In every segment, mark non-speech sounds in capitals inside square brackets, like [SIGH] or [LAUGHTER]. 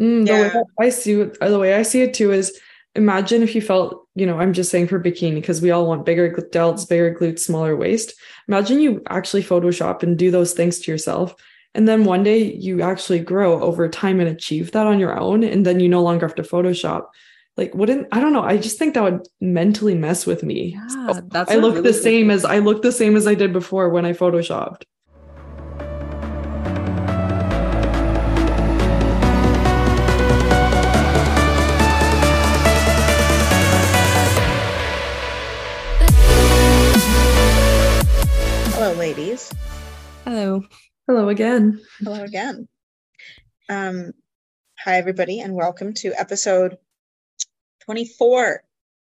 Mm, the yeah. way I see it, the way I see it too is imagine if you felt, you know, I'm just saying for bikini because we all want bigger delts, bigger glutes, smaller waist. Imagine you actually Photoshop and do those things to yourself. And then one day you actually grow over time and achieve that on your own. And then you no longer have to Photoshop. Like, wouldn't I don't know. I just think that would mentally mess with me. Yeah, so that's I look really the same as I look the same as I did before when I photoshopped. Ladies. Hello. Hello again. Hello again. Um, hi, everybody, and welcome to episode 24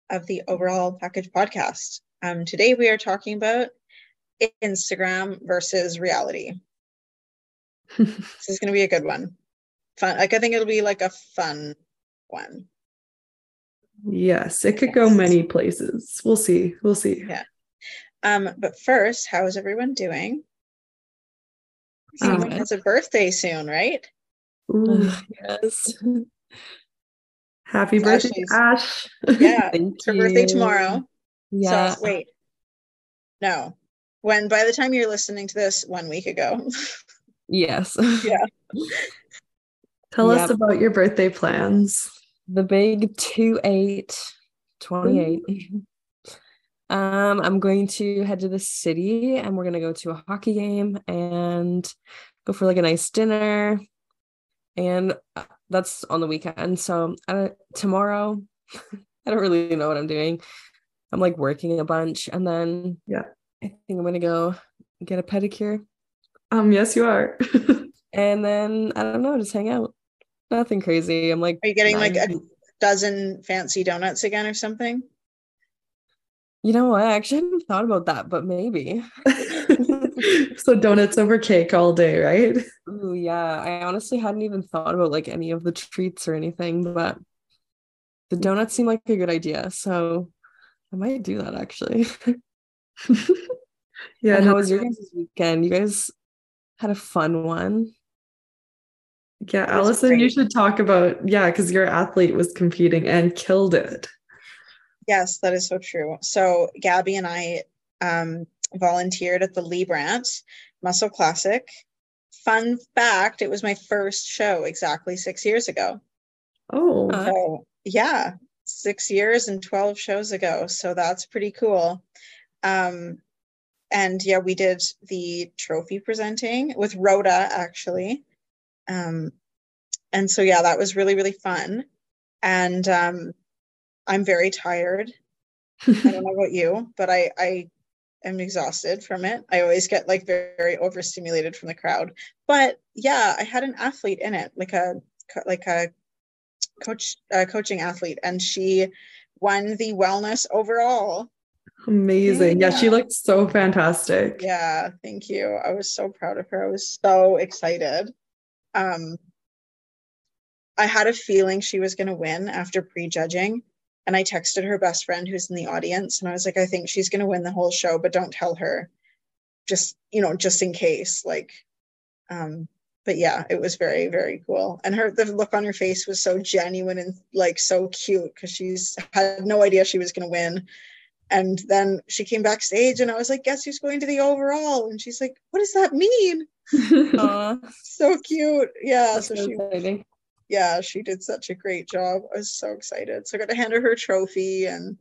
of the Overall Package podcast. Um, today, we are talking about Instagram versus reality. [LAUGHS] this is going to be a good one. Fun. Like, I think it'll be like a fun one. Yes, it could yes. go many places. We'll see. We'll see. Yeah. Um, but first, how is everyone doing? Someone has a birthday soon, right? Ooh, yes. Happy birthday, Ashley's. Ash. [LAUGHS] Yeah, Thank her you. birthday tomorrow. Yeah. So wait. No. When by the time you're listening to this, one week ago. [LAUGHS] yes. yeah. Tell yep. us about your birthday plans. The big 2 8 28. Um, I'm going to head to the city and we're going to go to a hockey game and go for like a nice dinner. And uh, that's on the weekend. So uh, tomorrow, [LAUGHS] I don't really know what I'm doing. I'm like working a bunch and then yeah, I think I'm going to go get a pedicure. Um, yes, you are. [LAUGHS] and then I don't know, just hang out. Nothing crazy. I'm like, are you getting nine- like a dozen fancy donuts again or something? You know what? I actually hadn't thought about that, but maybe. [LAUGHS] so donuts over cake all day, right? Ooh, yeah. I honestly hadn't even thought about like any of the treats or anything, but the donuts seem like a good idea. So I might do that actually. [LAUGHS] yeah. And how was your guys' weekend? You guys had a fun one. Yeah, Allison, you should talk about yeah, because your athlete was competing and killed it. Yes, that is so true. So Gabby and I um, volunteered at the Lee Brandt Muscle Classic. Fun fact: it was my first show exactly six years ago. Oh, so, yeah, six years and twelve shows ago. So that's pretty cool. Um, and yeah, we did the trophy presenting with Rhoda actually. Um, and so yeah, that was really really fun. And um, I'm very tired. [LAUGHS] I don't know about you, but I I am exhausted from it. I always get like very, very overstimulated from the crowd. But yeah, I had an athlete in it, like a like a coach coaching athlete and she won the wellness overall. Amazing. Yeah. yeah, she looked so fantastic. Yeah, thank you. I was so proud of her. I was so excited. Um I had a feeling she was going to win after prejudging and I texted her best friend who's in the audience and I was like, I think she's going to win the whole show, but don't tell her just, you know, just in case. Like, um, but yeah, it was very, very cool. And her, the look on her face was so genuine and like so cute because she's had no idea she was going to win. And then she came backstage and I was like, guess who's going to the overall? And she's like, what does that mean? [LAUGHS] so cute. Yeah. That's so, so she, exciting yeah, she did such a great job. I was so excited. So I got to hand her her trophy and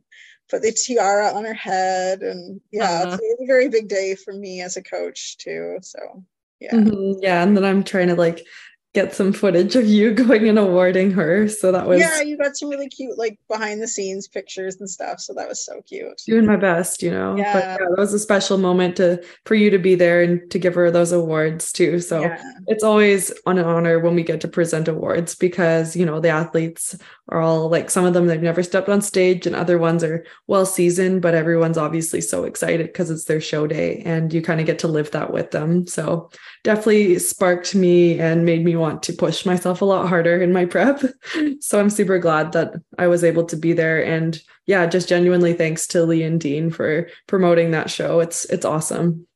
put the tiara on her head. And yeah, uh-huh. it's a very big day for me as a coach too. So yeah. Mm-hmm. Yeah. And then I'm trying to like get some footage of you [LAUGHS] going and awarding her. So that was yeah, you got some really cute like behind the scenes pictures and stuff. So that was so cute. Doing my best, you know. Yeah. But yeah, that was a special moment to for you to be there and to give her those awards too. So yeah. it's always an honor when we get to present awards because you know the athletes are all like some of them they've never stepped on stage and other ones are well seasoned, but everyone's obviously so excited because it's their show day and you kind of get to live that with them. So definitely sparked me and made me want to push myself a lot harder in my prep. [LAUGHS] so I'm super glad that I was able to be there. And yeah, just genuinely thanks to Lee and Dean for promoting that show. It's it's awesome.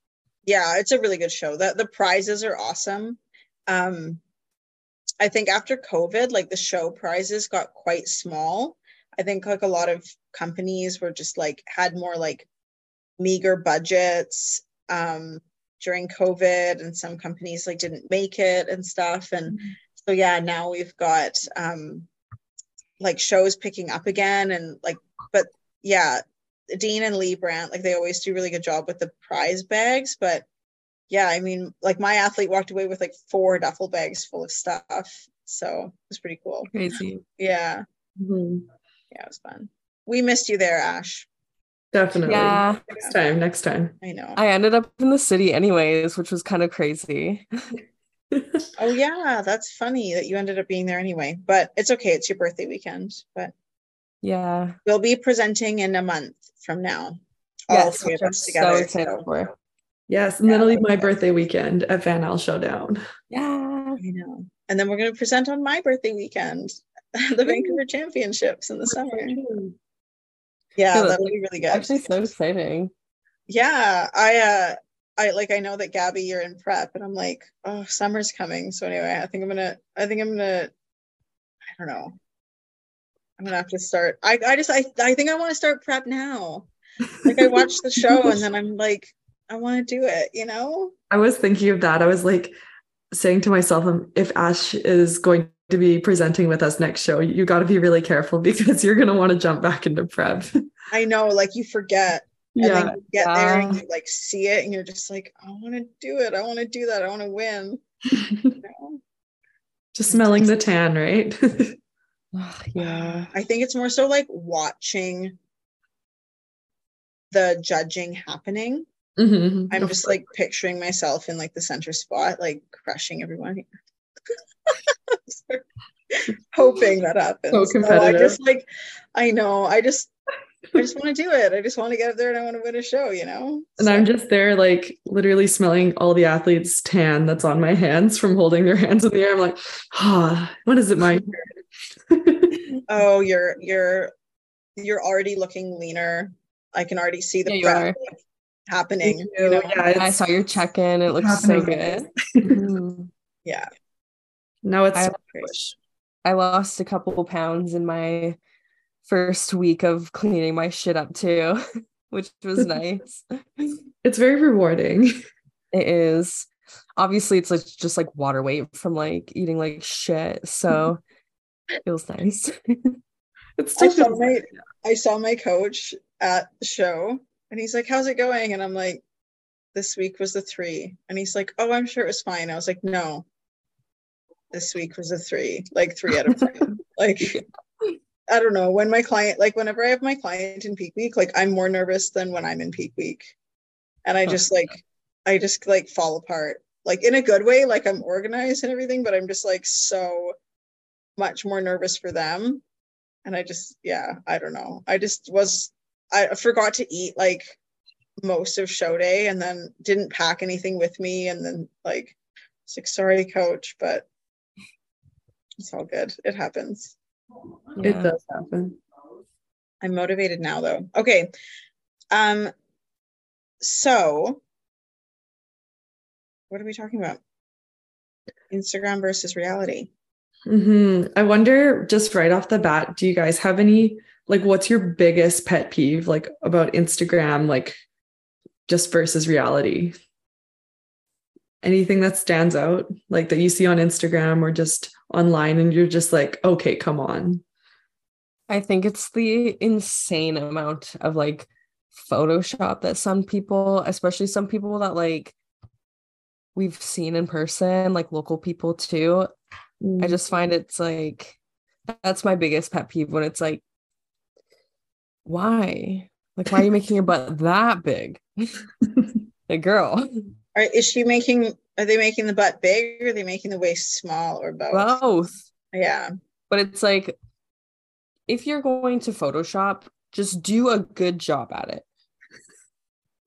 Yeah, it's a really good show. The the prizes are awesome. Um I think after COVID, like the show prizes got quite small. I think like a lot of companies were just like had more like meager budgets um during COVID and some companies like didn't make it and stuff. And mm-hmm. so yeah, now we've got um like shows picking up again and like but yeah, Dean and Lee Brandt, like they always do really good job with the prize bags, but yeah, I mean, like my athlete walked away with like four duffel bags full of stuff. So it was pretty cool. Crazy. Yeah. Mm-hmm. Yeah, it was fun. We missed you there, Ash. Definitely. Yeah. Next time. Next time. I know. I ended up in the city anyways, which was kind of crazy. [LAUGHS] oh yeah, that's funny that you ended up being there anyway. But it's okay. It's your birthday weekend. But yeah, we'll be presenting in a month from now. All yes, three of us together. So excited so. for. Yes, and yeah, that'll be my birthday weekend at Van Isle Showdown. Yeah, I know. And then we're going to present on my birthday weekend, [LAUGHS] the Vancouver Championships in the summer. Yeah, that would be really good. Actually, so exciting. Yeah, I uh, I like I know that Gabby, you're in prep, and I'm like, oh, summer's coming. So anyway, I think I'm gonna, I think I'm gonna, I don't know. I'm gonna have to start. I, I just, I, I think I want to start prep now. Like I watched the show, and then I'm like, I want to do it, you know? I was thinking of that. I was like saying to myself, um, if Ash is going to be presenting with us next show, you got to be really careful [LAUGHS] because you're going to want to jump back into prep. I know, like you forget. And yeah. then you get there and you like see it and you're just like, I want to do it. I want to do that. I want to win. you [LAUGHS] know? Just smelling the tan, right? [LAUGHS] yeah. I think it's more so like watching the judging happening Mm-hmm. I'm just like picturing myself in like the center spot, like crushing everyone. [LAUGHS] Hoping that happens. So competitive. So I just like, I know. I just, I just want to do it. I just want to get up there and I want to win a show, you know. And so. I'm just there, like literally smelling all the athletes' tan that's on my hands from holding their hands in the air. I'm like, ah, oh, what is it, my? [LAUGHS] oh, you're you're you're already looking leaner. I can already see the yeah, prep happening. You. You know? Yeah, I saw your check in. It looks so good. [LAUGHS] mm-hmm. Yeah. No, it's I, I lost a couple pounds in my first week of cleaning my shit up too, [LAUGHS] which was [LAUGHS] nice. It's very rewarding. It is. Obviously, it's like just like water weight from like eating like shit. So [LAUGHS] it feels nice. it's I saw my I saw my coach at the show and he's like, How's it going? And I'm like, This week was the three. And he's like, Oh, I'm sure it was fine. I was like, No, this week was a three, like three out of 10. [LAUGHS] like, I don't know. When my client, like, whenever I have my client in peak week, like, I'm more nervous than when I'm in peak week. And I just like, I just like fall apart, like, in a good way. Like, I'm organized and everything, but I'm just like so much more nervous for them. And I just, yeah, I don't know. I just was I forgot to eat like most of show day and then didn't pack anything with me and then like it's like sorry coach but it's all good. It happens. Yeah. it does happen. I'm motivated now though. Okay. Um so what are we talking about? Instagram versus reality. Mm-hmm. i wonder just right off the bat do you guys have any like what's your biggest pet peeve like about Instagram like just versus reality? Anything that stands out like that you see on Instagram or just online and you're just like, okay, come on. I think it's the insane amount of like Photoshop that some people, especially some people that like we've seen in person, like local people too. Mm. I just find it's like that's my biggest pet peeve when it's like why? Like, why are you making your butt that big? [LAUGHS] a girl. Are, is she making, are they making the butt big or are they making the waist small or both? Both. Yeah. But it's like, if you're going to Photoshop, just do a good job at it.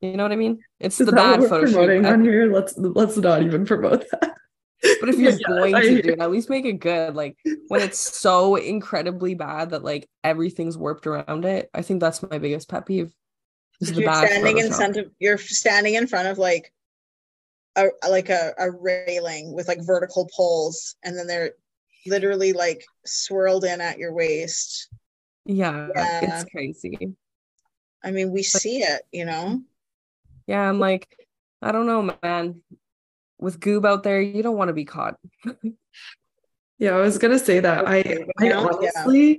You know what I mean? It's Is the bad Photoshop. on here. Let's let's not even promote that. But if you're [LAUGHS] yeah, going I, to do it, at least make it good. Like when it's so incredibly bad that like everything's warped around it. I think that's my biggest pet peeve. You're standing in front of you're standing in front of like a like a, a railing with like vertical poles, and then they're literally like swirled in at your waist. Yeah, yeah. it's crazy. I mean, we but, see it, you know? Yeah, I'm like, I don't know, man. With goob out there, you don't want to be caught. [LAUGHS] yeah, I was gonna say that. I, I honestly, yeah.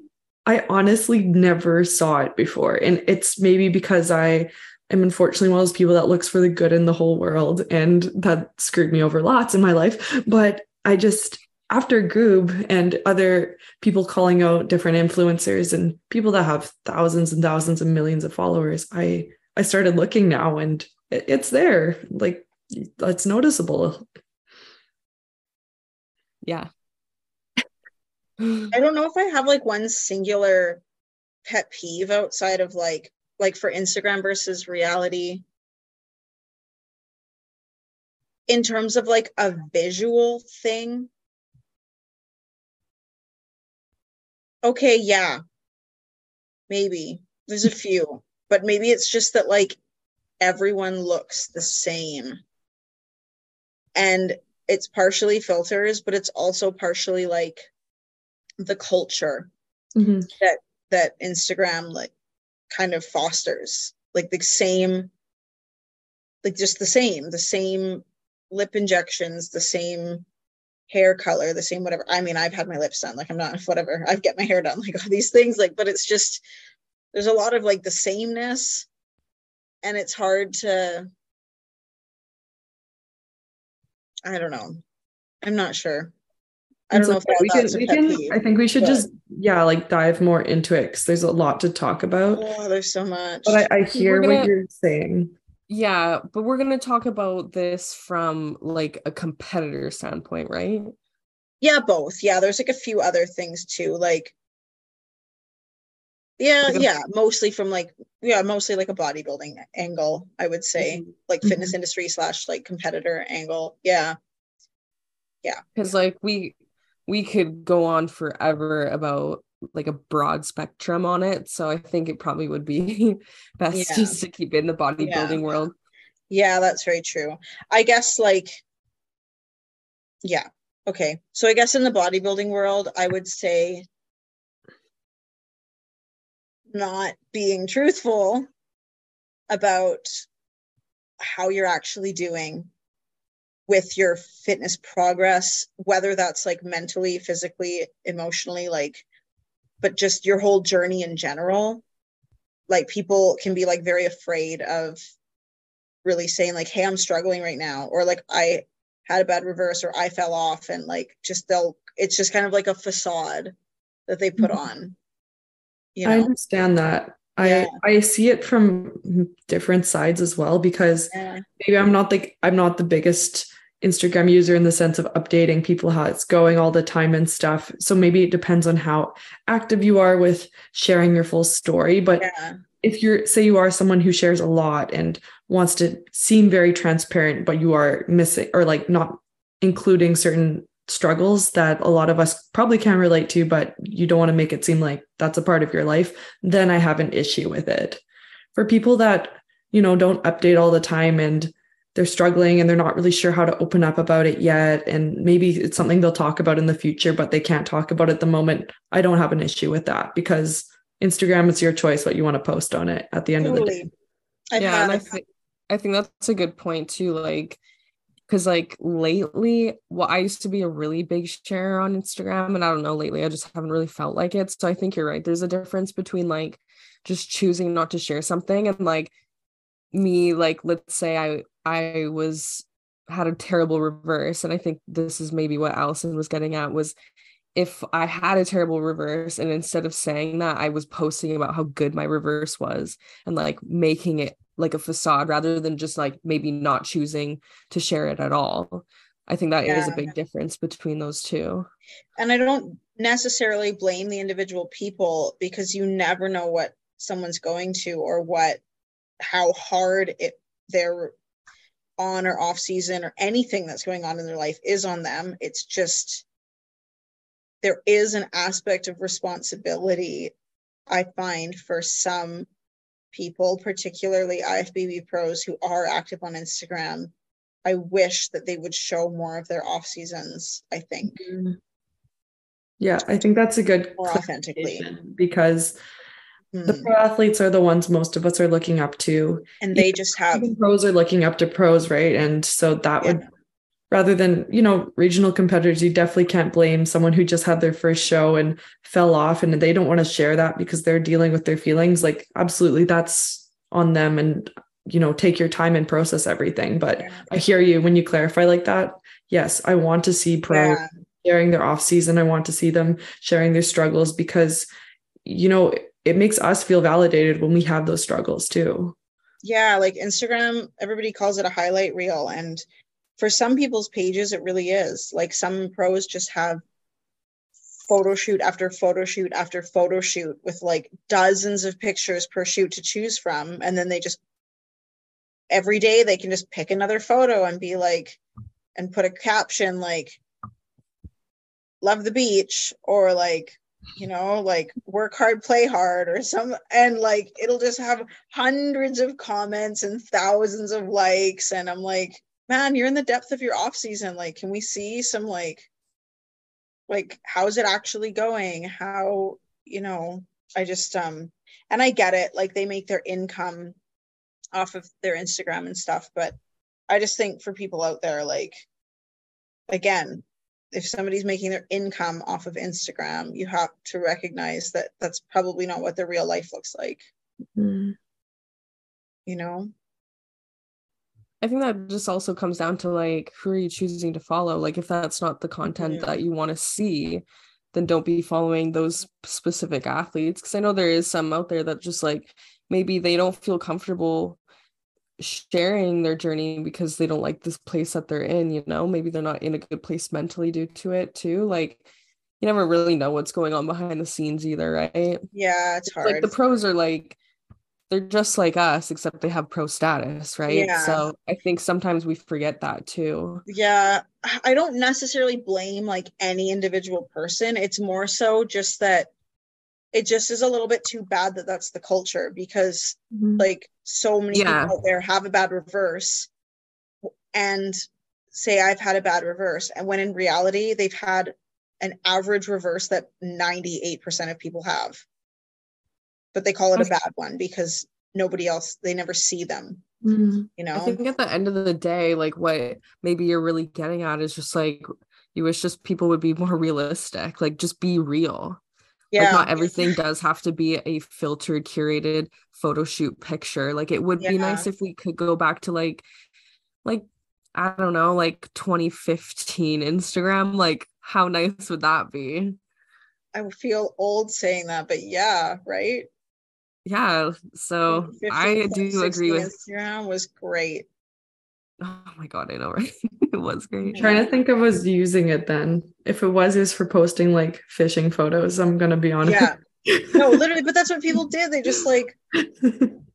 I honestly never saw it before. And it's maybe because I am unfortunately one of those people that looks for the good in the whole world. And that screwed me over lots in my life. But I just after Goob and other people calling out different influencers and people that have thousands and thousands and millions of followers, I I started looking now and it's there. Like it's noticeable. Yeah. I don't know if I have like one singular pet peeve outside of like like for Instagram versus reality. In terms of like a visual thing, okay, yeah, maybe there's a few, but maybe it's just that like everyone looks the same. And it's partially filters, but it's also partially like the culture mm-hmm. that that Instagram like kind of fosters. Like the same, like just the same, the same lip injections, the same hair color, the same whatever. I mean, I've had my lips done, like I'm not [LAUGHS] whatever. I've get my hair done, like [LAUGHS] all these things, like, but it's just there's a lot of like the sameness, and it's hard to. I don't know. I'm not sure. I don't know if we can, we can peeve, I think we should but, just yeah, like dive more into it because there's a lot to talk about. Oh, there's so much. But I, I hear gonna, what you're saying. Yeah, but we're gonna talk about this from like a competitor standpoint, right? Yeah, both. Yeah, there's like a few other things too. Like yeah, like a, yeah, mostly from like yeah, mostly like a bodybuilding angle, I would say. Mm-hmm. Like fitness mm-hmm. industry slash like competitor angle. Yeah. Yeah. Because like we we could go on forever about like a broad spectrum on it. So I think it probably would be [LAUGHS] best yeah. just to keep it in the bodybuilding yeah. world. Yeah, that's very true. I guess like yeah. Okay. So I guess in the bodybuilding world, I would say not being truthful about how you're actually doing with your fitness progress, whether that's like mentally, physically, emotionally, like but just your whole journey in general like people can be like very afraid of really saying like hey i'm struggling right now or like i had a bad reverse or i fell off and like just they'll it's just kind of like a facade that they put mm-hmm. on you know? i understand that yeah. I I see it from different sides as well because yeah. maybe I'm not like I'm not the biggest Instagram user in the sense of updating people how it's going all the time and stuff. So maybe it depends on how active you are with sharing your full story. But yeah. if you're, say, you are someone who shares a lot and wants to seem very transparent, but you are missing or like not including certain struggles that a lot of us probably can relate to, but you don't want to make it seem like that's a part of your life, then I have an issue with it. For people that, you know, don't update all the time and they're struggling and they're not really sure how to open up about it yet. And maybe it's something they'll talk about in the future but they can't talk about it at the moment. I don't have an issue with that because instagram is your choice what you want to post on it at the end totally. of the day. I've yeah and I, th- I think that's a good point too like because like lately well i used to be a really big sharer on instagram and i don't know lately i just haven't really felt like it. So i think you're right. There's a difference between like just choosing not to share something and like me like let's say i I was had a terrible reverse and I think this is maybe what Allison was getting at was if I had a terrible reverse and instead of saying that I was posting about how good my reverse was and like making it like a facade rather than just like maybe not choosing to share it at all. I think that yeah. is a big difference between those two. And I don't necessarily blame the individual people because you never know what someone's going to or what how hard it their on or off season or anything that's going on in their life is on them. It's just there is an aspect of responsibility I find for some people, particularly IFBB pros who are active on Instagram. I wish that they would show more of their off seasons, I think. Yeah, I think that's a good more authentically because mm. the hmm. pro athletes are the ones most of us are looking up to. And they just have pros are looking up to pros, right? And so that yeah. would rather than, you know, regional competitors, you definitely can't blame someone who just had their first show and fell off and they don't want to share that because they're dealing with their feelings. Like absolutely that's on them and you know, take your time and process everything. But yeah. I hear you when you clarify like that. Yes, I want to see pros yeah sharing their off season. I want to see them sharing their struggles because, you know, it makes us feel validated when we have those struggles too. Yeah, like Instagram, everybody calls it a highlight reel. And for some people's pages, it really is. Like some pros just have photo shoot after photo shoot after photo shoot with like dozens of pictures per shoot to choose from. And then they just every day they can just pick another photo and be like, and put a caption like, love the beach or like you know like work hard play hard or some and like it'll just have hundreds of comments and thousands of likes. And i'm like man you're in the depth of your off season. Like can we see some like like how's it actually going? How you know i just um and i get it. Like they make their income off of their instagram and stuff but i just think for people out there like again if somebody's making their income off of Instagram, you have to recognize that that's probably not what their real life looks like. Mm. You know? I think that just also comes down to like who are you choosing to follow? Like if that's not the content mm-hmm. that you want to see, then don't be following those specific athletes. Cause I know there is some out there that just like maybe they don't feel comfortable sharing their journey because they don't like this place that they're in you know? Maybe they're not in a good place mentally due to it too like you never really know what's going on behind the scenes either right? Yeah it's hard like the pros are like they're just like us except they have pro status right? Yeah. so i think sometimes we forget that too. Yeah i don't necessarily blame like any individual person. It's more so just that it just is a little bit too bad that that's the culture because mm-hmm. like so many yeah. people out there have a bad reverse and say I've had a bad reverse and when in reality they've had an average reverse that 98% of people have but they call it a bad one because nobody else they never see them mm-hmm. you know I think at the end of the day like what maybe you're really getting at is just like you wish just people would be more realistic like just be real yeah. like not everything does have to be a filtered curated photo shoot picture. Like it would yeah. be nice if we could go back to like like i don't know like 2015 instagram. Like how nice would that be? I feel old saying that but yeah right? Yeah so i do agree with instagram was great Oh my god, I know, [LAUGHS] right? it was great. I'm trying to think of was using it then. If it was, is for posting like fishing photos. I'm gonna be honest. Yeah. [LAUGHS] No, literally, but that's what people did. They just like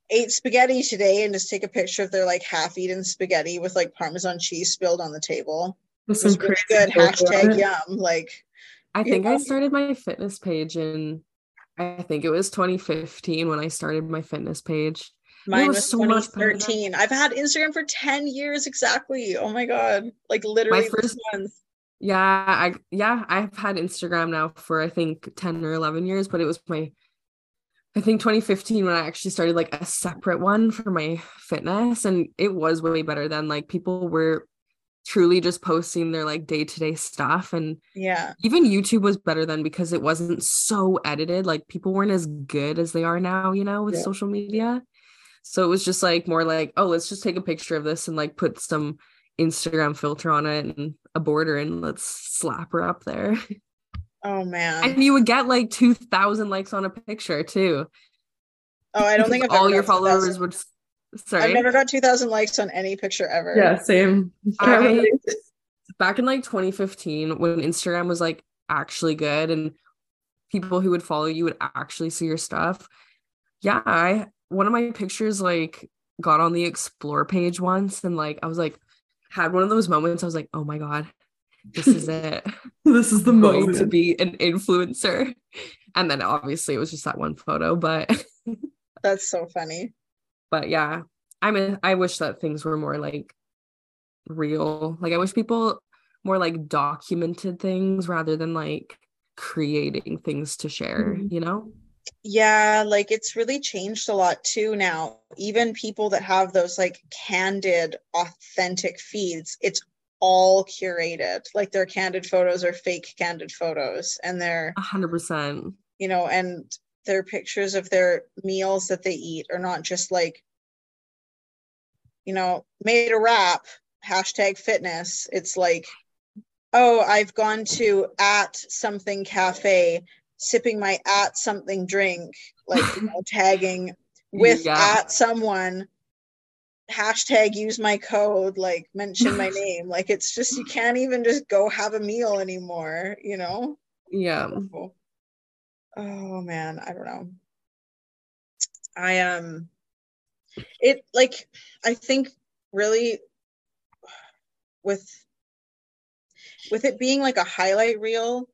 ate spaghetti today and just take a picture of their like half-eaten spaghetti with like Parmesan cheese spilled on the table. With some really good hashtag yum. Like I think know? I started my fitness page in I think it was 2015 when I started my fitness page. Mine was, was so 2013. I've had Instagram for 10 years exactly. Oh my god. Like literally my first month. Yeah, I yeah, I've had Instagram now for I think 10 or 11 years, but it was my I think 2015 when I actually started like a separate one for my fitness and it was way better than like people were truly just posting their like day-to-day stuff and yeah even youtube was better then because it wasn't so edited like people weren't as good as they are now you know with yeah. social media so it was just like more like, oh, let's just take a picture of this and like put some Instagram filter on it and a border and let's slap her up there. Oh man. And you would get like 2000 likes on a picture too. Oh, I don't think all your followers would sorry. I've never got 2000 likes on any picture ever. Yeah, same. I, back in like 2015 when Instagram was like actually good and people who would follow you would actually see your stuff. Yeah, I one of my pictures like got on the explore page once and like I was like had one of those moments I was like, "Oh my god, this is [LAUGHS] it. this is the I'm moment going to be an influencer." And then obviously it was just that one photo, but [LAUGHS] That's so funny. But yeah, I mean I wish that things were more like real. Like I wish people more like documented things rather than like creating things to share, mm-hmm. you know? Yeah, like it's really changed a lot too now. Even people that have those like candid, authentic feeds, it's all curated. Like their candid photos are fake candid photos and they're 100%. You know, and their pictures of their meals that they eat are not just like you know, made a wrap, hashtag fitness. It's like, oh, I've gone to at something cafe, sipping my at something drink, like you know, [LAUGHS] tagging with yeah. at someone hashtag use my code like mention my [LAUGHS] name. Like it's just you can't even just go have a meal anymore you know? Yeah. Oh man i don't know. I um it like i think really with with it being like a highlight reel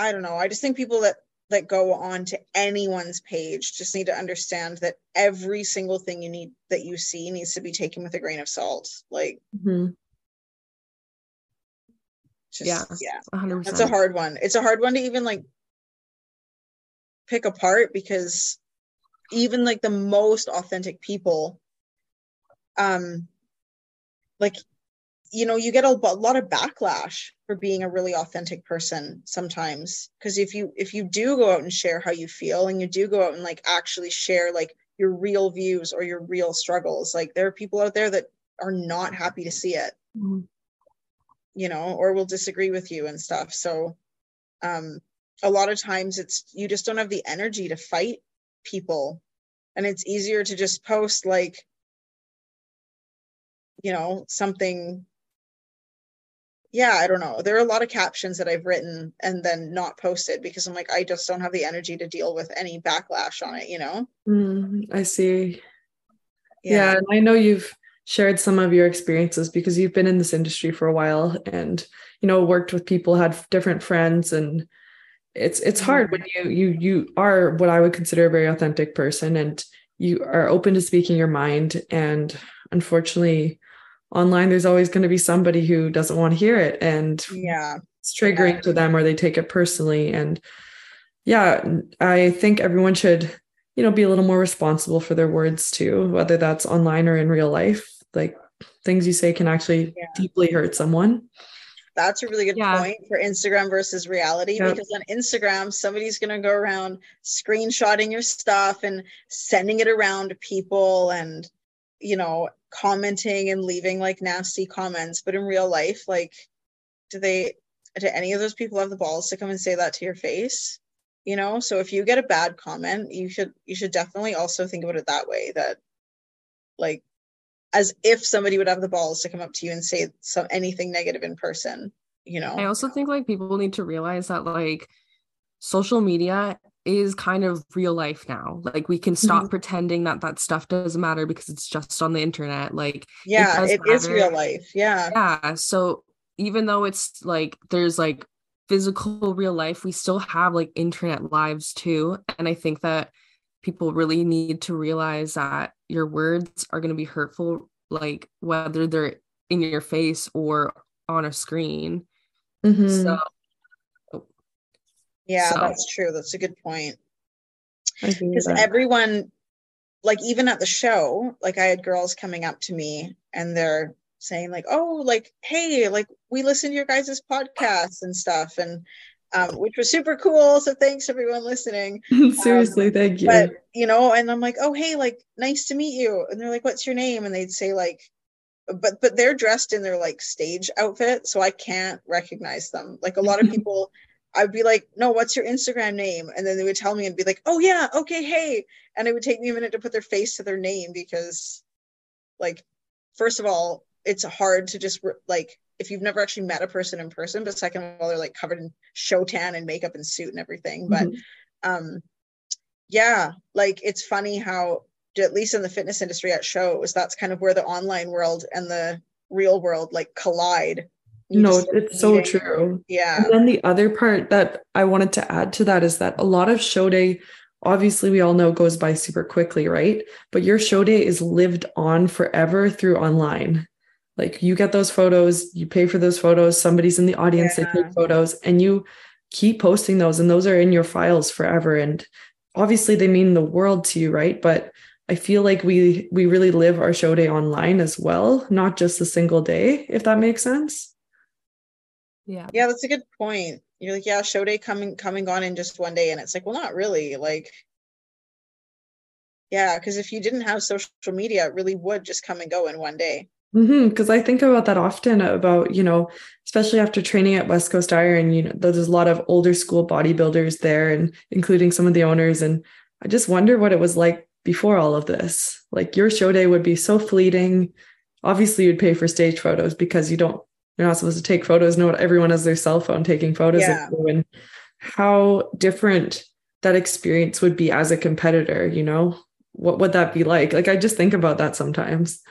i don't know i just think people that that go on to anyone's page just need to understand that every single thing you need that you see needs to be taken with a grain of salt like mm-hmm. just, yeah yeah 100%. that's a hard one it's a hard one to even like pick apart because even like the most authentic people um like you know you get a, lot of backlash for being a really authentic person sometimes because if you if you do go out and share how you feel and you do go out and like actually share like your real views or your real struggles like there are people out there that are not happy to see it. Mm-hmm. you know or will disagree with you and stuff. So um a lot of times it's you just don't have the energy to fight people. And it's easier to just post like you know something yeah i don't know. There are a lot of captions that i've written and then not posted because i'm like i just don't have the energy to deal with any backlash on it you know? Mm, i see. Yeah. yeah and i know you've shared some of your experiences because you've been in this industry for a while and you know worked with people had different friends and it's it's hard when you you you are what I would consider a very authentic person and you are open to speaking your mind and unfortunately online there's always going to be somebody who doesn't want to hear it and yeah it's triggering yeah. to them or they take it personally and yeah I think everyone should you know be a little more responsible for their words too whether that's online or in real life like things you say can actually yeah. deeply hurt someone that's a really good yeah. point for Instagram versus reality yep. because on Instagram, somebody's going to go around screenshotting your stuff and sending it around to people and, you know, commenting and leaving like nasty comments. But in real life, like, do they, do any of those people have the balls to come and say that to your face? You know, so if you get a bad comment, you should, you should definitely also think about it that way that, like, as if somebody would have the balls to come up to you and say some anything negative in person you know i also think like people need to realize that like social media is kind of real life now. Like we can stop mm-hmm. pretending that that stuff doesn't matter because it's just on the internet. Like yeah it, it is real life. Yeah. Yeah so even though it's like there's like physical real life we still have like internet lives too and i think that people really need to realize that your words are going to be hurtful like whether they're in your face or on a screen. Mm-hmm. so yeah so. that's true that's a good point because everyone like even at the show like i had girls coming up to me and they're saying like oh like hey like we listen to your guys' podcasts and stuff and um, which was super cool. So thanks everyone listening. [LAUGHS] Seriously, um, thank you. But you know, and I'm like, oh hey, like nice to meet you. And they're like, what's your name? And they'd say like, but but they're dressed in their like stage outfit, so I can't recognize them. Like a lot of [LAUGHS] people. I'd be like, no, what's your Instagram name? And then they would tell me and be like, oh yeah, okay, hey. And it would take me a minute to put their face to their name because, like, first of all, it's hard to just like if you've never actually met a person in person, but second of all, they're like covered in show tan and makeup and suit and everything. But mm-hmm. um yeah, like it's funny how at least in the fitness industry at shows, that's kind of where the online world and the real world like collide. You no, it's so true. Yeah. And then the other part that I wanted to add to that is that a lot of show day obviously we all know goes by super quickly, right? But your show day is lived on forever through online like you get those photos you pay for those photos somebody's in the audience yeah. they take photos and you keep posting those and those are in your files forever and obviously they mean the world to you right but i feel like we we really live our show day online as well not just a single day if that makes sense yeah yeah that's a good point you're like yeah show day coming coming on in just one day and it's like well not really like yeah because if you didn't have social media it really would just come and go in one day because mm-hmm, I think about that often about, you know, especially after training at West Coast Iron, you know, there's a lot of older school bodybuilders there and including some of the owners. And I just wonder what it was like before all of this. Like your show day would be so fleeting. Obviously, you'd pay for stage photos because you don't, you're not supposed to take photos. No, everyone has their cell phone taking photos yeah. of you. And how different that experience would be as a competitor, you know? What would that be like? Like, I just think about that sometimes.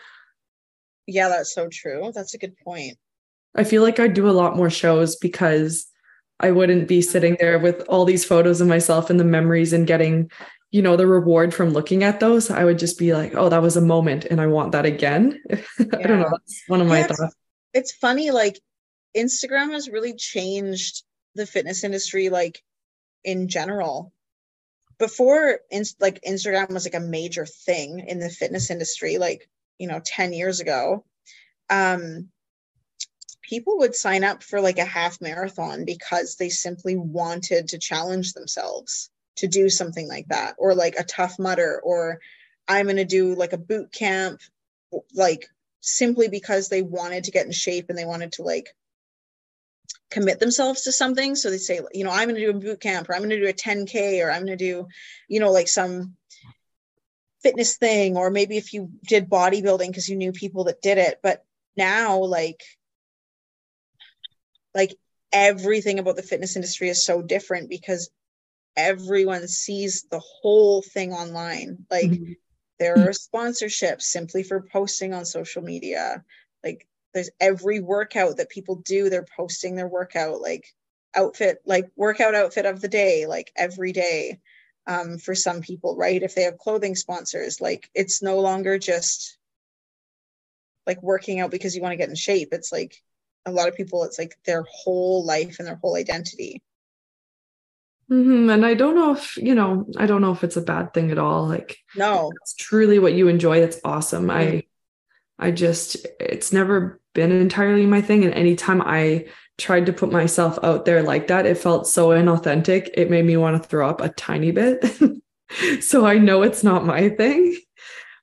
Yeah, that's so true. That's a good point. I feel like I'd do a lot more shows because I wouldn't be mm-hmm. sitting there with all these photos of myself and the memories and getting, you know, the reward from looking at those. I would just be like, oh, that was a moment and I want that again. Yeah. [LAUGHS] I don't know. That's one of my yeah, thoughts. It's, funny, like Instagram has really changed the fitness industry, like in general. Before, in, like Instagram was like a major thing in the fitness industry. Like you know 10 years ago um people would sign up for like a half marathon because they simply wanted to challenge themselves to do something like that or like a Tough Mudder or i'm going to do like a boot camp like simply because they wanted to get in shape and they wanted to like commit themselves to something. So they say you know i'm going to do a boot camp or i'm going to do a 10k or i'm going to do you know like some fitness thing or maybe if you did bodybuilding because you knew people that did it. But now like like everything about the fitness industry is so different because everyone sees the whole thing online. Like mm-hmm. There are sponsorships simply for posting on social media like there's every workout that people do they're posting their workout like outfit like workout outfit of the day like every day um, for some people, right? If they have clothing sponsors, like it's no longer just like working out because you want to get in shape. It's like a lot of people, it's like their whole life and their whole identity. Mm-hmm. And I don't know if, you know, I don't know if it's a bad thing at all. Like, no, it's truly what you enjoy. That's awesome. Mm-hmm. I, I just, it's never been entirely my thing. And anytime I tried to put myself out there like that, it felt so inauthentic. It made me want to throw up a tiny bit. [LAUGHS] so I know it's not my thing.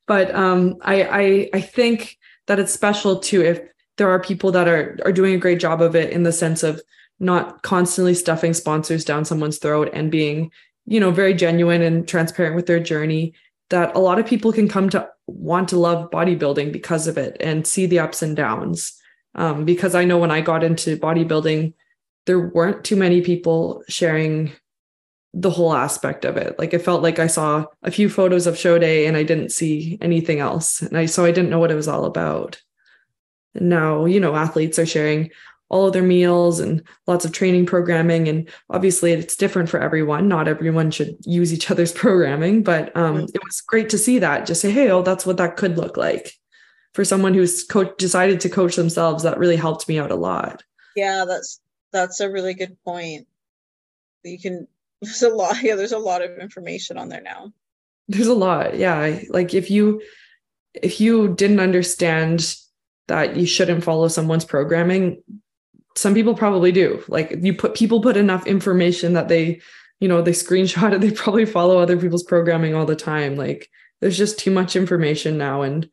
But um, I, I I think that it's special too if there are people that are are doing a great job of it in the sense of not constantly stuffing sponsors down someone's throat and being, you know, very genuine and transparent with their journey. That a lot of people can come to want to love bodybuilding because of it and see the ups and downs um, because I know when I got into bodybuilding, there weren't too many people sharing the whole aspect of it. Like it felt like I saw a few photos of show day and I didn't see anything else. And I so I didn't know what it was all about. And now, you know, athletes are sharing all of their meals and lots of training programming. And obviously it's different for everyone. Not everyone should use each other's [LAUGHS] programming, but um, it was great to see that. Just say, hey, oh, that's what that could look like for someone who's co- decided to coach themselves that really helped me out a lot yeah that's that's a really good point you can [LAUGHS] there's a lot yeah there's a lot of information on there now there's a lot yeah like if you if you didn't understand that you shouldn't follow someone's programming some people probably do like you put people put enough information that they you know they screenshot [LAUGHS] it they probably follow other people's programming all the time like there's just too much information now and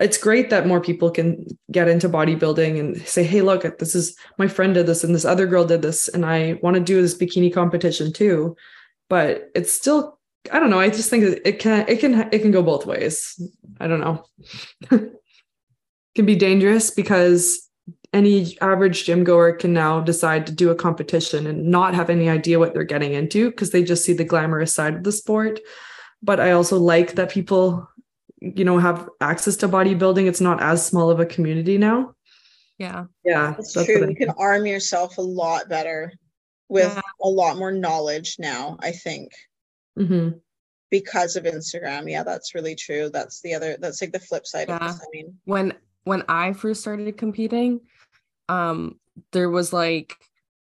it's great that more people can get into bodybuilding and say, hey, look, this is my friend did this and this other girl did this, and I want to do this bikini competition too. But it's still, I don't know. I just think it can it can it can go both ways. I don't know. [LAUGHS] can be dangerous because any average gym goer can now decide to do a competition and not have any idea what they're getting into because they just see the glamorous side of the sport. But I also like that people you know have access to bodybuilding. It's not as small of a community now. Yeah. Yeah that's, that's true. you can arm yourself a lot better with yeah. a lot more knowledge now i think. Mm-hmm. because of instagram. Yeah that's really true. That's the other that's like the flip side yeah. of this i mean. When when I first started competing, um, there was like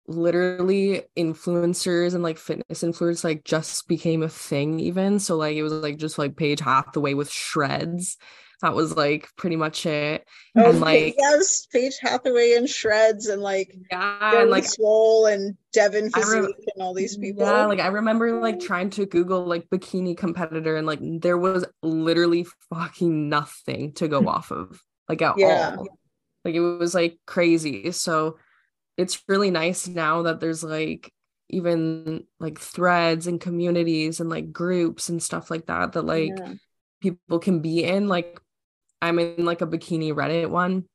literally influencers and like fitness influencers like just became a thing even. So like it was like just like Paige Hathaway with Shredz. That was like pretty much it. Oh, and like [LAUGHS] yes Paige Hathaway and Shredz and like yeah and like swole and Devin Physique rem- and all these people. Yeah like I remember like trying to google like bikini competitor and like there was literally fucking nothing to go [LAUGHS] off of like at yeah. all like it was like crazy so it's really nice now that there's like even like threads and communities and like groups and stuff like that that like yeah. people can be in like i'm in like a bikini reddit one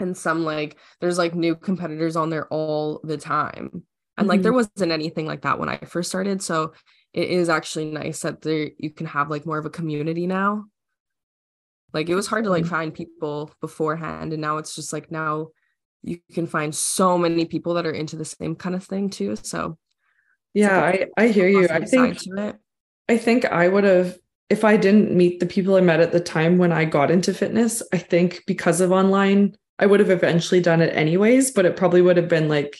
and some like there's like new competitors on there all the time and mm-hmm. like there mm-hmm. wasn't anything like that when i first started so it is actually nice that there you can have like more of a community now like it was hard to like mm-hmm. find people beforehand and now it's just like now you can find so many people that are into the same kind of thing too. So yeah, I, I hear you. I think I think I would have if I didn't meet the people I met at the time when I got into fitness, I think because of online, I would have eventually done it anyways, but it probably would have been like,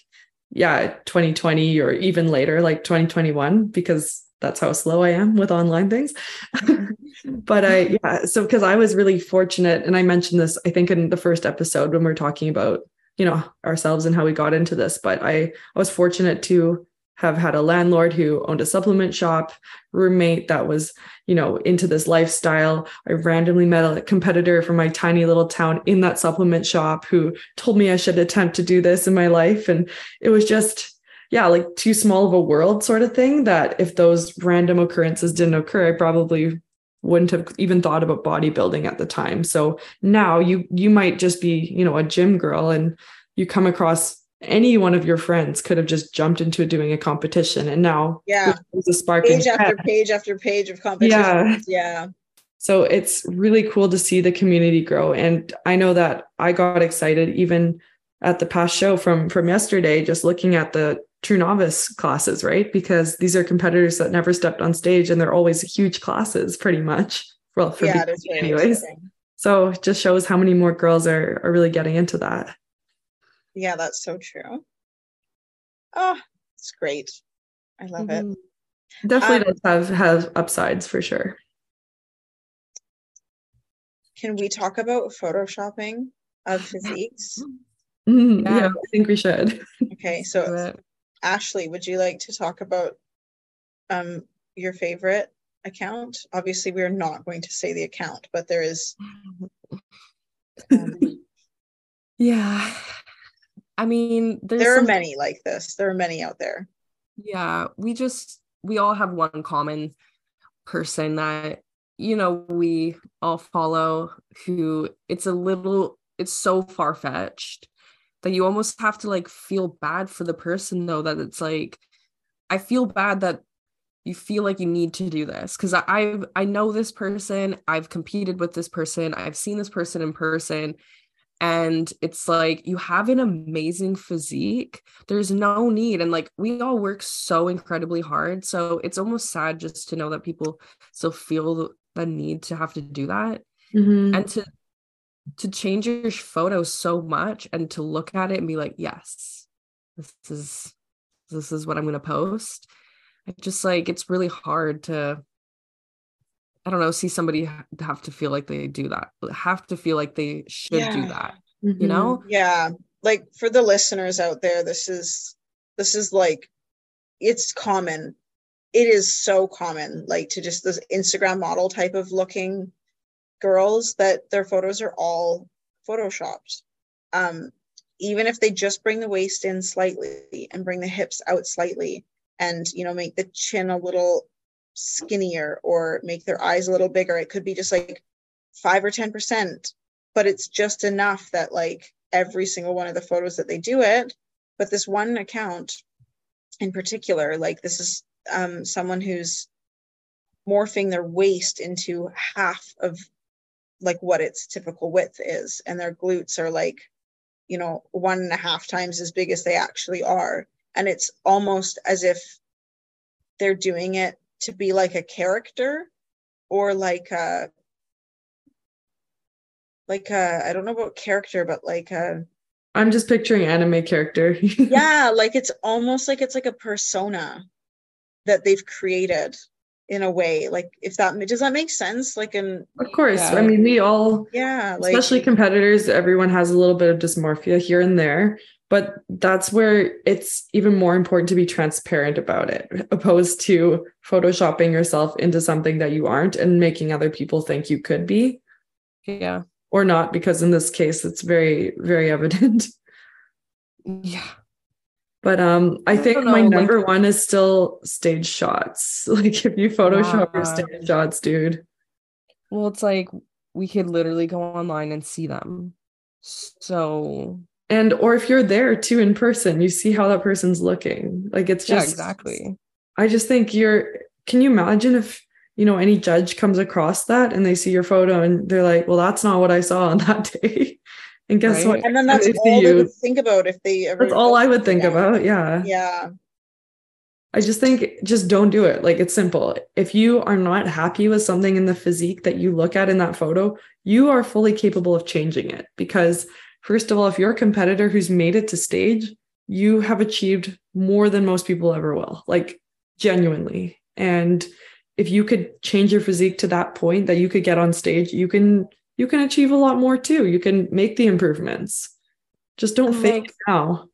yeah, 2020 or even later, like 2021, because that's how slow I am with online things. Mm-hmm. [LAUGHS] but I, yeah, so because I was really fortunate, and I mentioned this, I think, in the first episode when we are talking about you know ourselves and how we got into this but i, I was fortunate to have had a landlord who owned a supplement shop roommate that was you know into this lifestyle i randomly met a competitor from my tiny little town in that supplement shop who told me i should attempt to do this in my life and it was just yeah like too small of a world sort of thing that if those random occurrences didn't occur i probably wouldn't have even thought about bodybuilding at the time. So now you you might just be, you know, a gym girl and you come across any one of your friends could have just jumped into doing a competition and now yeah. there's a spark page after head. page after page of competition yeah yeah. So it's really cool to see the community grow. And i know that i got excited even at the past show from from yesterday just looking at the true novice classes, right? Because these are competitors that never stepped on stage and they're always huge classes pretty much. Well, for yeah, anyways. So it just shows how many more girls are are really getting into that. Yeah, that's so true. Oh, it's great. I love mm-hmm. it. Definitely um, does have have upsides for sure. Can we talk about photoshopping of physiques? [LAUGHS] Mm, yeah. yeah. I think we should. Okay, so [LAUGHS] Ashley, would you like to talk about um, your favorite account? Obviously, we're not going to say the account, but there is. Um, [LAUGHS] yeah. I mean, there are some... many like this. There are many out there. Yeah. We just, we all have one common person that, you know, we all follow who it's a little, it's so far fetched that you almost have to like feel bad for the person though that it's like i feel bad that you feel like you need to do this because i i know this person i've competed with this person i've seen this person in person and it's like you have an amazing physique there's no need and like we all work so incredibly hard so it's almost sad just to know that people still feel the need to have to do that mm-hmm. and to to change your photo so much and to look at it and be like yes this is this is what i'm going to post. I just like it's really hard to i don't know see somebody have to feel like they do that have to feel like they should yeah. do that mm-hmm. you know? Yeah. Like for the listeners out there this is this is like it's common. It is so common like to just this instagram model type of looking girls that their photos are all photoshopped. Um, even if they just bring the waist in slightly and bring the hips out slightly and you know make the chin a little skinnier or make their eyes a little bigger it could be just like 5 or 10% but it's just enough that like every single one of the photos that they do it but this one account in particular like this is um, someone who's morphing their waist into half of like what its typical width is and their glutes are like you know one and a half times as big as they actually are and it's almost as if they're doing it to be like a character or like a like a I don't know about character, but like a I'm just picturing anime character. [LAUGHS] yeah, like it's almost like it's like a persona that they've created in a way like if that does that make sense? Like in of course. Yeah. i mean we all yeah like, especially competitors everyone has a little bit of dysmorphia here and there but that's where it's even more important to be transparent about it opposed to photoshopping yourself into something that you aren't and making other people think you could be. Yeah. Or not because in this case it's very very evident. Yeah but um, I, I think my number like, one is still stage shots. [LAUGHS] Like if you Photoshop your stage shots, dude. Well, it's like we could literally go online and see them. So and or if you're there too in person, you see how that person's looking. Like it's just yeah, exactly. I just think you're can you imagine if you know any judge comes across that and they see your photo and they're like, well, that's not what I saw on [LAUGHS] that day. And guess right? what? And then that's all they would think about if they ever. That's all I would think about. Yeah. Yeah. I just think just don't do it. Like it's simple. If you are not happy with something in the physique that you look at in that photo, you are fully capable of changing it. Because, first of all, if you're a competitor who's made it to stage, you have achieved more than most people ever will, like genuinely. And if you could change your physique to that point that you could get on stage, you can you can achieve a lot more too. You can make the improvements. Just don't and fake like, now.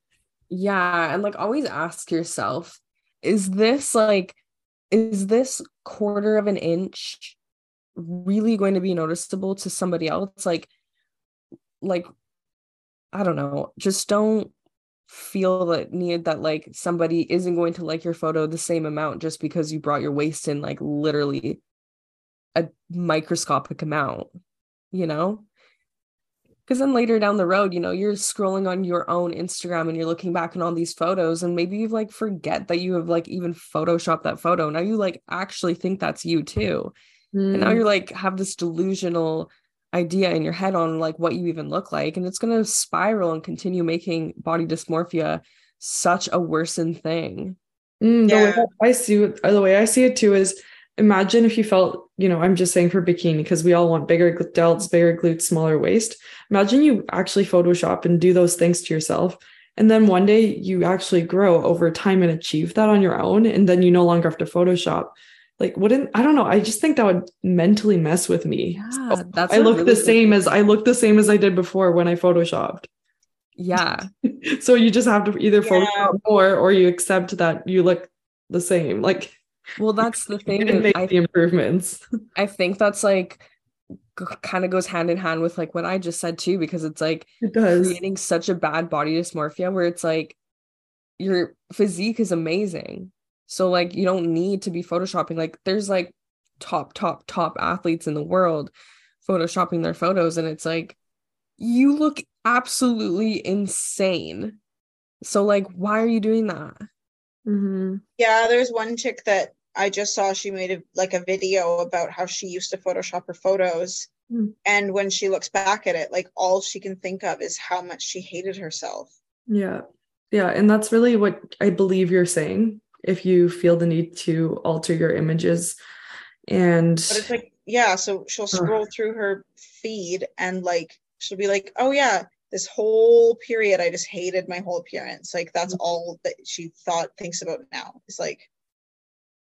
Yeah. And like always ask yourself, is this like, is this quarter of an inch really going to be noticeable to somebody else? Like, like, I don't know. Just don't feel that need that like somebody isn't going to like your photo the same amount just because you brought your waist in like literally a microscopic amount you know? Because then later down the road, you know, you're scrolling on your own Instagram and you're looking back on all these photos, and maybe you like forget that you have like even photoshopped that photo. Now you like actually think that's you too. Mm. And now mm. you're like have this delusional idea in your head on like what you even look like. And it's gonna spiral and continue making body dysmorphia such a worsened thing. Mm, yeah. The way I see it, the way I see it too is imagine if you felt, you know, I'm just saying for bikini because we all want bigger delts, bigger glutes, smaller waist. Imagine you actually Photoshop and do those things to yourself. And then one day you actually grow over time and achieve that on your own. And then you no longer have to Photoshop. Like, wouldn't I don't know. I just think that would mentally mess with me. Yeah, that's I look really the same as I look the same as I did before when I Photoshopped. Yeah. [LAUGHS] so you just have to either yeah. Photoshop more or you accept that you look the same. Like well, that's the [LAUGHS] thing. Didn't make I, the improvements. [LAUGHS] I think that's like g- kind of goes hand in hand with like what I just said too, because it's like it does creating such a bad body dysmorphia where it's like your physique is amazing. So like you don't need to be photoshopping. Like there's like top, top, top athletes in the world photoshopping their photos, and it's like you look absolutely insane. So like, why are you doing that? Mm-hmm. Yeah, there's one chick that I just saw. She made a, like a video about how she used to Photoshop her photos, mm. and when she looks back at it, like all she can think of is how much she hated herself. Yeah, yeah, and that's really what I believe you're saying. If you feel the need to alter your images, and but it's like yeah, so she'll scroll uh, through her feed and like she'll be like, oh yeah, this whole period i just hated my whole appearance. Like that's mm-hmm. all that she thought thinks about now. It's like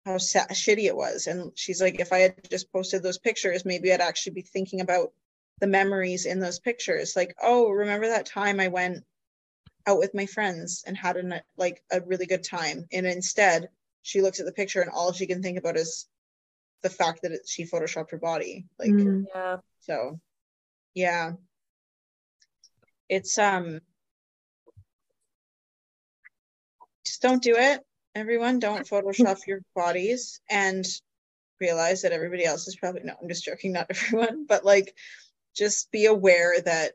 how sad, shitty it was. And she's like if i had just posted those pictures maybe i'd actually be thinking about the memories in those pictures. Like oh remember that time i went out with my friends and had a like a really good time. And instead she looks at the picture and all she can think about is the fact that it, she photoshopped her body. Like mm, yeah. so yeah it's um just don't do it everyone. Don't photoshop your bodies and realize that everybody else is probably no i'm just joking not [LAUGHS] everyone but like just be aware that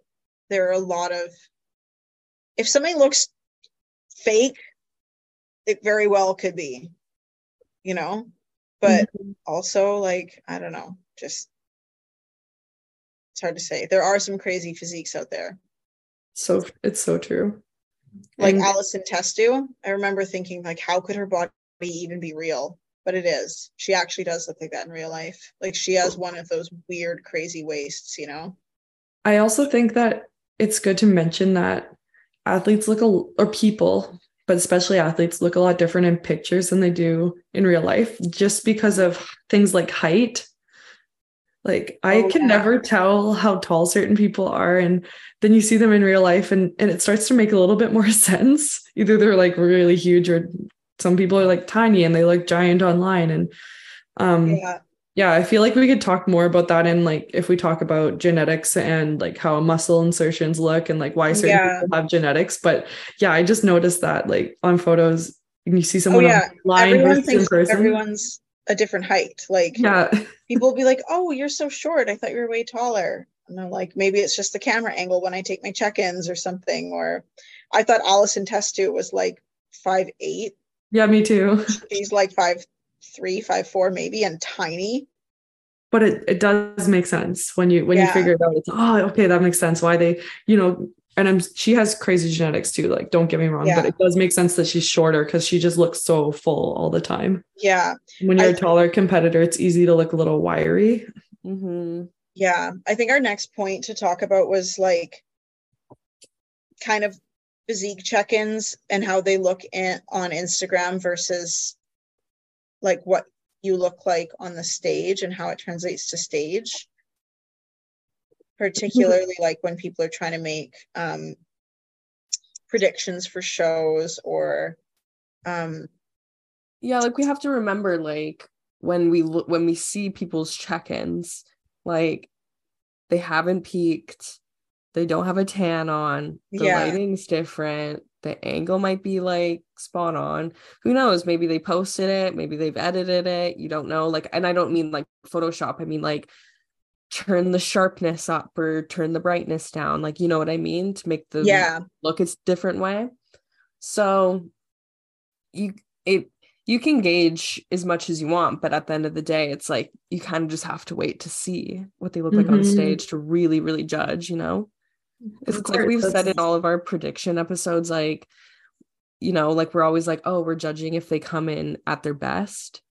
there are a lot of if something looks fake it very well could be you know? But mm-hmm. also like i don't know just it's hard to say. There are some crazy physiques out there so it's so true. Like and, Allison Testu, I remember thinking like, how could her body even be real? But it is. She actually does look like that in real life. Like she has one of those weird, crazy waists, you know. I also think that it's good to mention that athletes look a, or people but especially athletes look a lot different in pictures than they do in real life just because of things like height like I oh, can yeah. never tell how tall certain people are and then you see them in real life and and it starts to make a little bit more [LAUGHS] sense either they're like really huge or some people are like tiny and they look giant online and um yeah yeah i feel like we could talk more about that in like if we talk about genetics and like how muscle insertions look and like why certain yeah. people have genetics but yeah i just noticed that like on photos you see someone oh, yeah. online Everyone thinks everyone's a different height like yeah [LAUGHS] people will be like oh you're so short i thought you were way taller and i'm like maybe it's just the camera angle when i take my check-ins or something or i thought allison testu was like five eight yeah me too [LAUGHS] she's like five three, five, four, maybe, and tiny. But it, it does make sense when you when yeah. you figure it out. It's oh okay, that makes sense. Why they, you know, and I'm she has crazy genetics too. Like, don't get me wrong, yeah. but it does make sense that she's shorter because she just looks so full all the time. Yeah. When you're I, a taller competitor, it's easy to look a little wiry. Mm-hmm. Yeah. I think our next point to talk about was like kind of physique check-ins and how they look in, on Instagram versus like what you look like on the stage and how it translates to stage particularly like when people are trying to make um, predictions for shows or um, yeah like we have to remember like when we look when we see people's check-ins like they haven't peaked they don't have a tan on the yeah. lighting's different the angle might be like spot on who knows maybe they posted it maybe they've edited it you don't know like and i don't mean like photoshop i mean like turn the sharpness up or turn the brightness down like you know what i mean to make the yeah look a different way so you it you can gauge as much as you want but at the end of the day it's like you kind of just have to wait to see what they look mm-hmm. like on mm-hmm. stage to really really judge you know it's like we've said in all of our prediction episodes, like, you know, like we're always like, oh, we're judging if they come in at their best.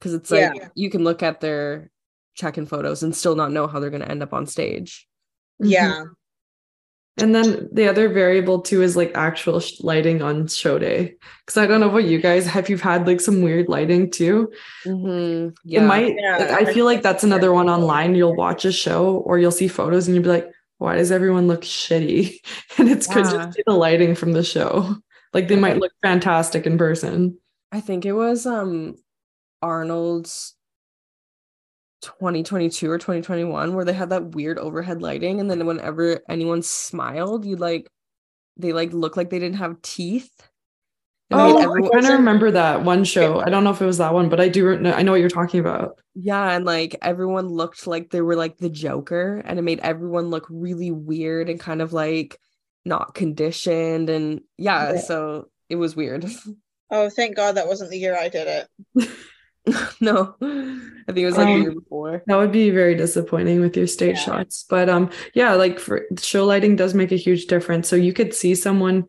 Cause it's like yeah. you can look at their check in photos and still not know how they're going to end up on stage. Yeah. Mm-hmm. And then the other variable too is like actual sh- lighting on show day. Cause I don't know what you guys have. You've had like some weird lighting too. Mm-hmm. Yeah. It might, yeah. like, I feel like that's another one online. You'll watch a show or you'll see photos and you'll be like, why does everyone look shitty? [LAUGHS] And it's because yeah. the lighting from the show. Like they might look fantastic in person. I think it was um Arnold's 2022 or 2021 where they had that weird overhead lighting and then whenever anyone smiled you'd like they like look like they didn't have teeth oh, I kind of remember that one show. I don't know if it was that one, but I do. Know, I know what you're talking about. Yeah, and like everyone looked like they were like the Joker, and it made everyone look really weird and kind of like not conditioned, and yeah, yeah. so it was weird. [LAUGHS] Oh, thank God that wasn't the year I did it. [LAUGHS] [LAUGHS] no, I think it was like um, the year before. That would be very disappointing with your stage yeah. shots, but um, yeah, like for show lighting does make a huge difference. So you could see someone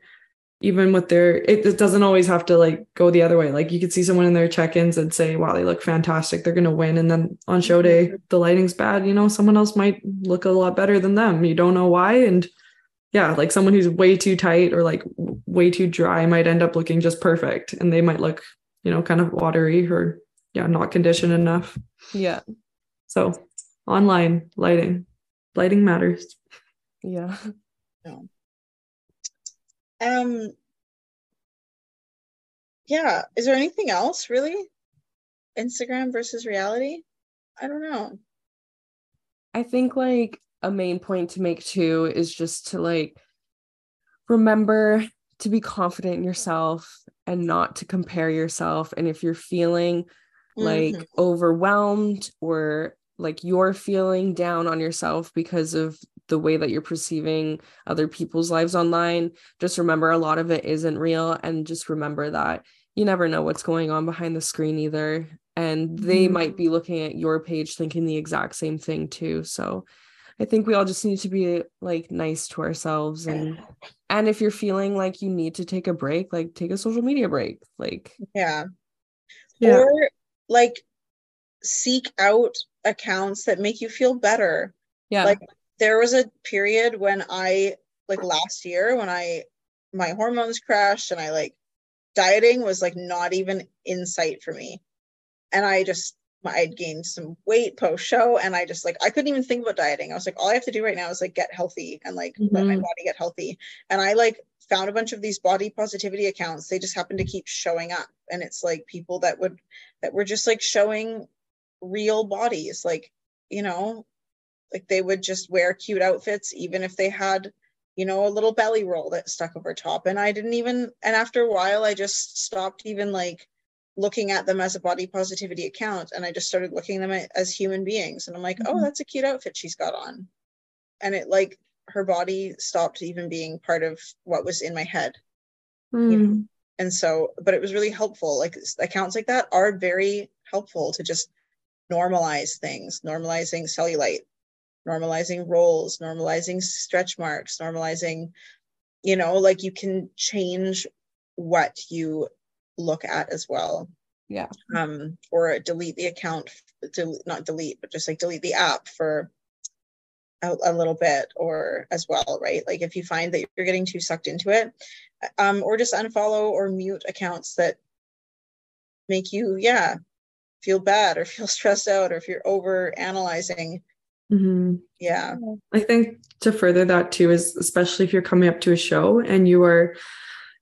even with their it, it, doesn't always have to like go the other way like you could see someone in their check-ins and say wow they look fantastic they're going to win and then on show day mm-hmm. the lighting's bad you know someone else might look a lot better than them you don't know why and yeah like someone who's way too tight or like way too dry might end up looking just perfect and they might look you know kind of watery or yeah not conditioned enough yeah so online lighting lighting matters yeah no um yeah, is there anything else really? Instagram versus reality? I don't know. I think like a main point to make too is just to like remember to be confident in yourself and not to compare yourself and if you're feeling like mm-hmm. overwhelmed or like you're feeling down on yourself because of the way that you're perceiving other people's lives online just remember a lot of it isn't real and just remember that you never know what's going on behind the screen either and they mm-hmm. might be looking at your page thinking the exact same thing too so i think we all just need to be like nice to ourselves and [SIGHS] and if you're feeling like you need to take a break like take a social media break like yeah, yeah. or like seek out accounts that make you feel better yeah like there was a period when I like last year when I my hormones crashed and I like dieting was like not even in sight for me. And I just I'd gained some weight post show and I just like I couldn't even think about dieting. I was like, all I have to do right now is like get healthy and like mm-hmm. let my mm-hmm. body get healthy. And I like found a bunch of these body positivity accounts. They just happen to keep showing up. And it's like people that would that were just like showing real bodies. Like, you know, like they would just wear cute outfits even if they had you know a little belly roll that stuck over top and i didn't even and after a while i just stopped even like looking at them as a body positivity account and i just started looking at them as human beings and i'm like oh, mm-hmm. oh that's a cute outfit she's got on and it like her body stopped even being part of what was in my head mm. you know? And so but it was really helpful like accounts like that are very helpful to just normalize things normalizing cellulite normalizing rolls, normalizing stretch marks, normalizing, you know, like you can change what you look at as well. Yeah. Um, or delete the account, to not delete, but just like delete the app for a, a, little bit or as well, right? Like if you find that you're getting too sucked into it, um, or just unfollow or mute accounts that make you, yeah, feel bad or [LAUGHS] feel stressed out or if you're over analyzing Mm-hmm. Yeah. I think to further that too is especially if you're coming up to a show and you are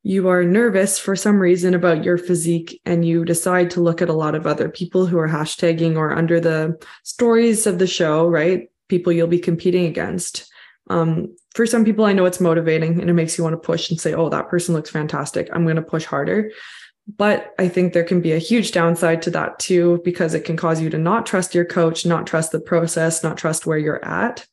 you are nervous for some reason about your physique and you decide to look at a lot of other people who are hashtagging or under the stories of the show, right? People you'll be competing against. Um, for some people, I know it's motivating and it makes you want to push and say, oh, that person looks fantastic. I'm going to push harder. But I think there can be a huge downside to that too, because it can cause you to not trust your coach, not trust the process, not trust where you're at.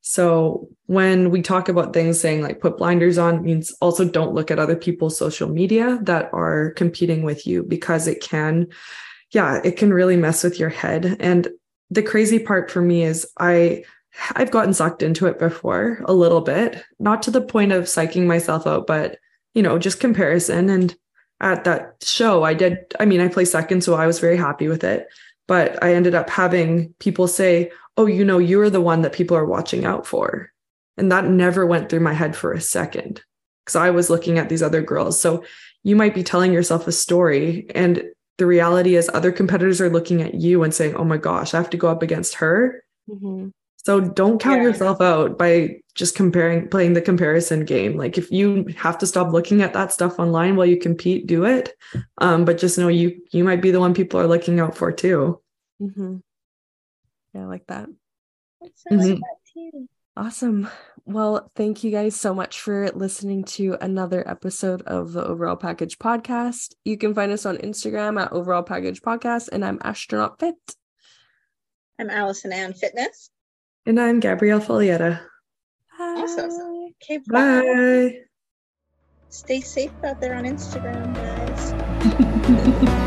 So when we talk about things saying like put blinders on means also don't look at other people's social media that are competing with you because it can, yeah, it can really mess with your head. And the crazy part for me is I I've gotten sucked into it before a little bit, not to the point of psyching myself out, but you know, just comparison and at that show, I did, I mean, I placed second, so I was very happy with it. But I ended up having people say, Oh, you know, you're the one that people are watching out for. And that never went through my head for a second because I was looking at these other girls. So you might be telling yourself a story, and the reality is other competitors are looking at you and saying, Oh my gosh, I have to go up against her. Mm-hmm. So don't count yeah. yourself out by just comparing, playing the comparison game. Like if you have to stop looking at that stuff online while you compete, do it. Um, but just know you you might be the one people are looking out for too. Mm-hmm. Yeah, I like that. Mm-hmm. Awesome. Well, thank you guys so much for listening to another episode of the Overall Package Podcast. You can find us on Instagram at Overall Package Podcast, and I'm Ashtronaut Fit. I'm Alison Anne Fitness. And I'm Gabrielle Foglietta. Awesome. Okay, bye. bye. Stay safe out there on Instagram, guys. [LAUGHS]